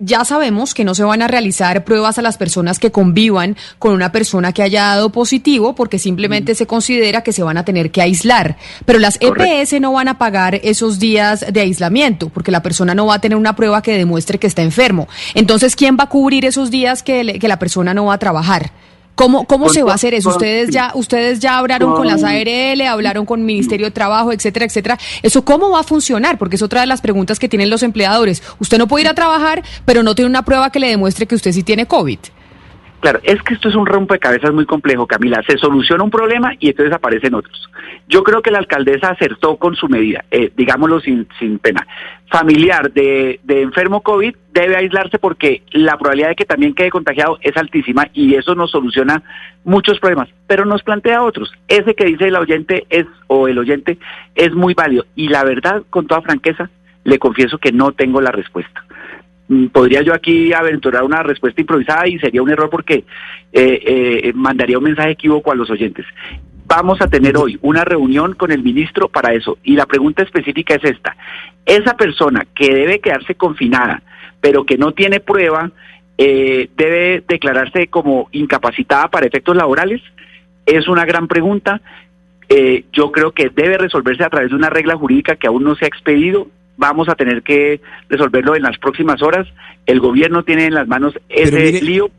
ya sabemos que no se van a realizar pruebas a las personas que convivan con una persona que haya dado positivo porque simplemente se considera que se van a tener que aislar. Pero las EPS no van a pagar esos días de aislamiento porque la persona no va a tener una prueba que demuestre que está enfermo. Entonces, ¿quién va a cubrir esos días que, que la persona no va a trabajar? ¿Cómo, cómo se va a hacer eso? Ustedes ya, ustedes ya hablaron con las ARL, hablaron con el Ministerio de Trabajo, etcétera, etcétera. ¿Eso cómo va a funcionar? Porque es otra de las preguntas que tienen los empleadores. Usted no puede ir a trabajar, pero no tiene una prueba que le demuestre que usted sí tiene COVID. Claro, es que esto es un rompecabezas muy complejo, Camila. Se soluciona un problema y entonces aparecen otros. Yo creo que la alcaldesa acertó con su medida, eh, digámoslo sin, sin pena. Familiar de, de enfermo COVID debe aislarse porque la probabilidad de que también quede contagiado es altísima y eso nos soluciona muchos problemas, pero nos plantea otros. Ese que dice el oyente es o el oyente es muy válido y la verdad, con toda franqueza, le confieso que no tengo la respuesta. Mm, podría yo aquí aventurar una respuesta improvisada y sería un error porque eh, eh, mandaría un mensaje equívoco a los oyentes. Vamos a tener hoy una reunión con el ministro para eso y la pregunta específica es esta. Esa persona que debe quedarse confinada pero que no tiene prueba, eh, debe declararse como incapacitada para efectos laborales? Es una gran pregunta. yo creo que debe resolverse a través de una regla jurídica que aún no se ha expedido vamos a tener que resolverlo en las próximas horas. El gobierno tiene en las manos ese lío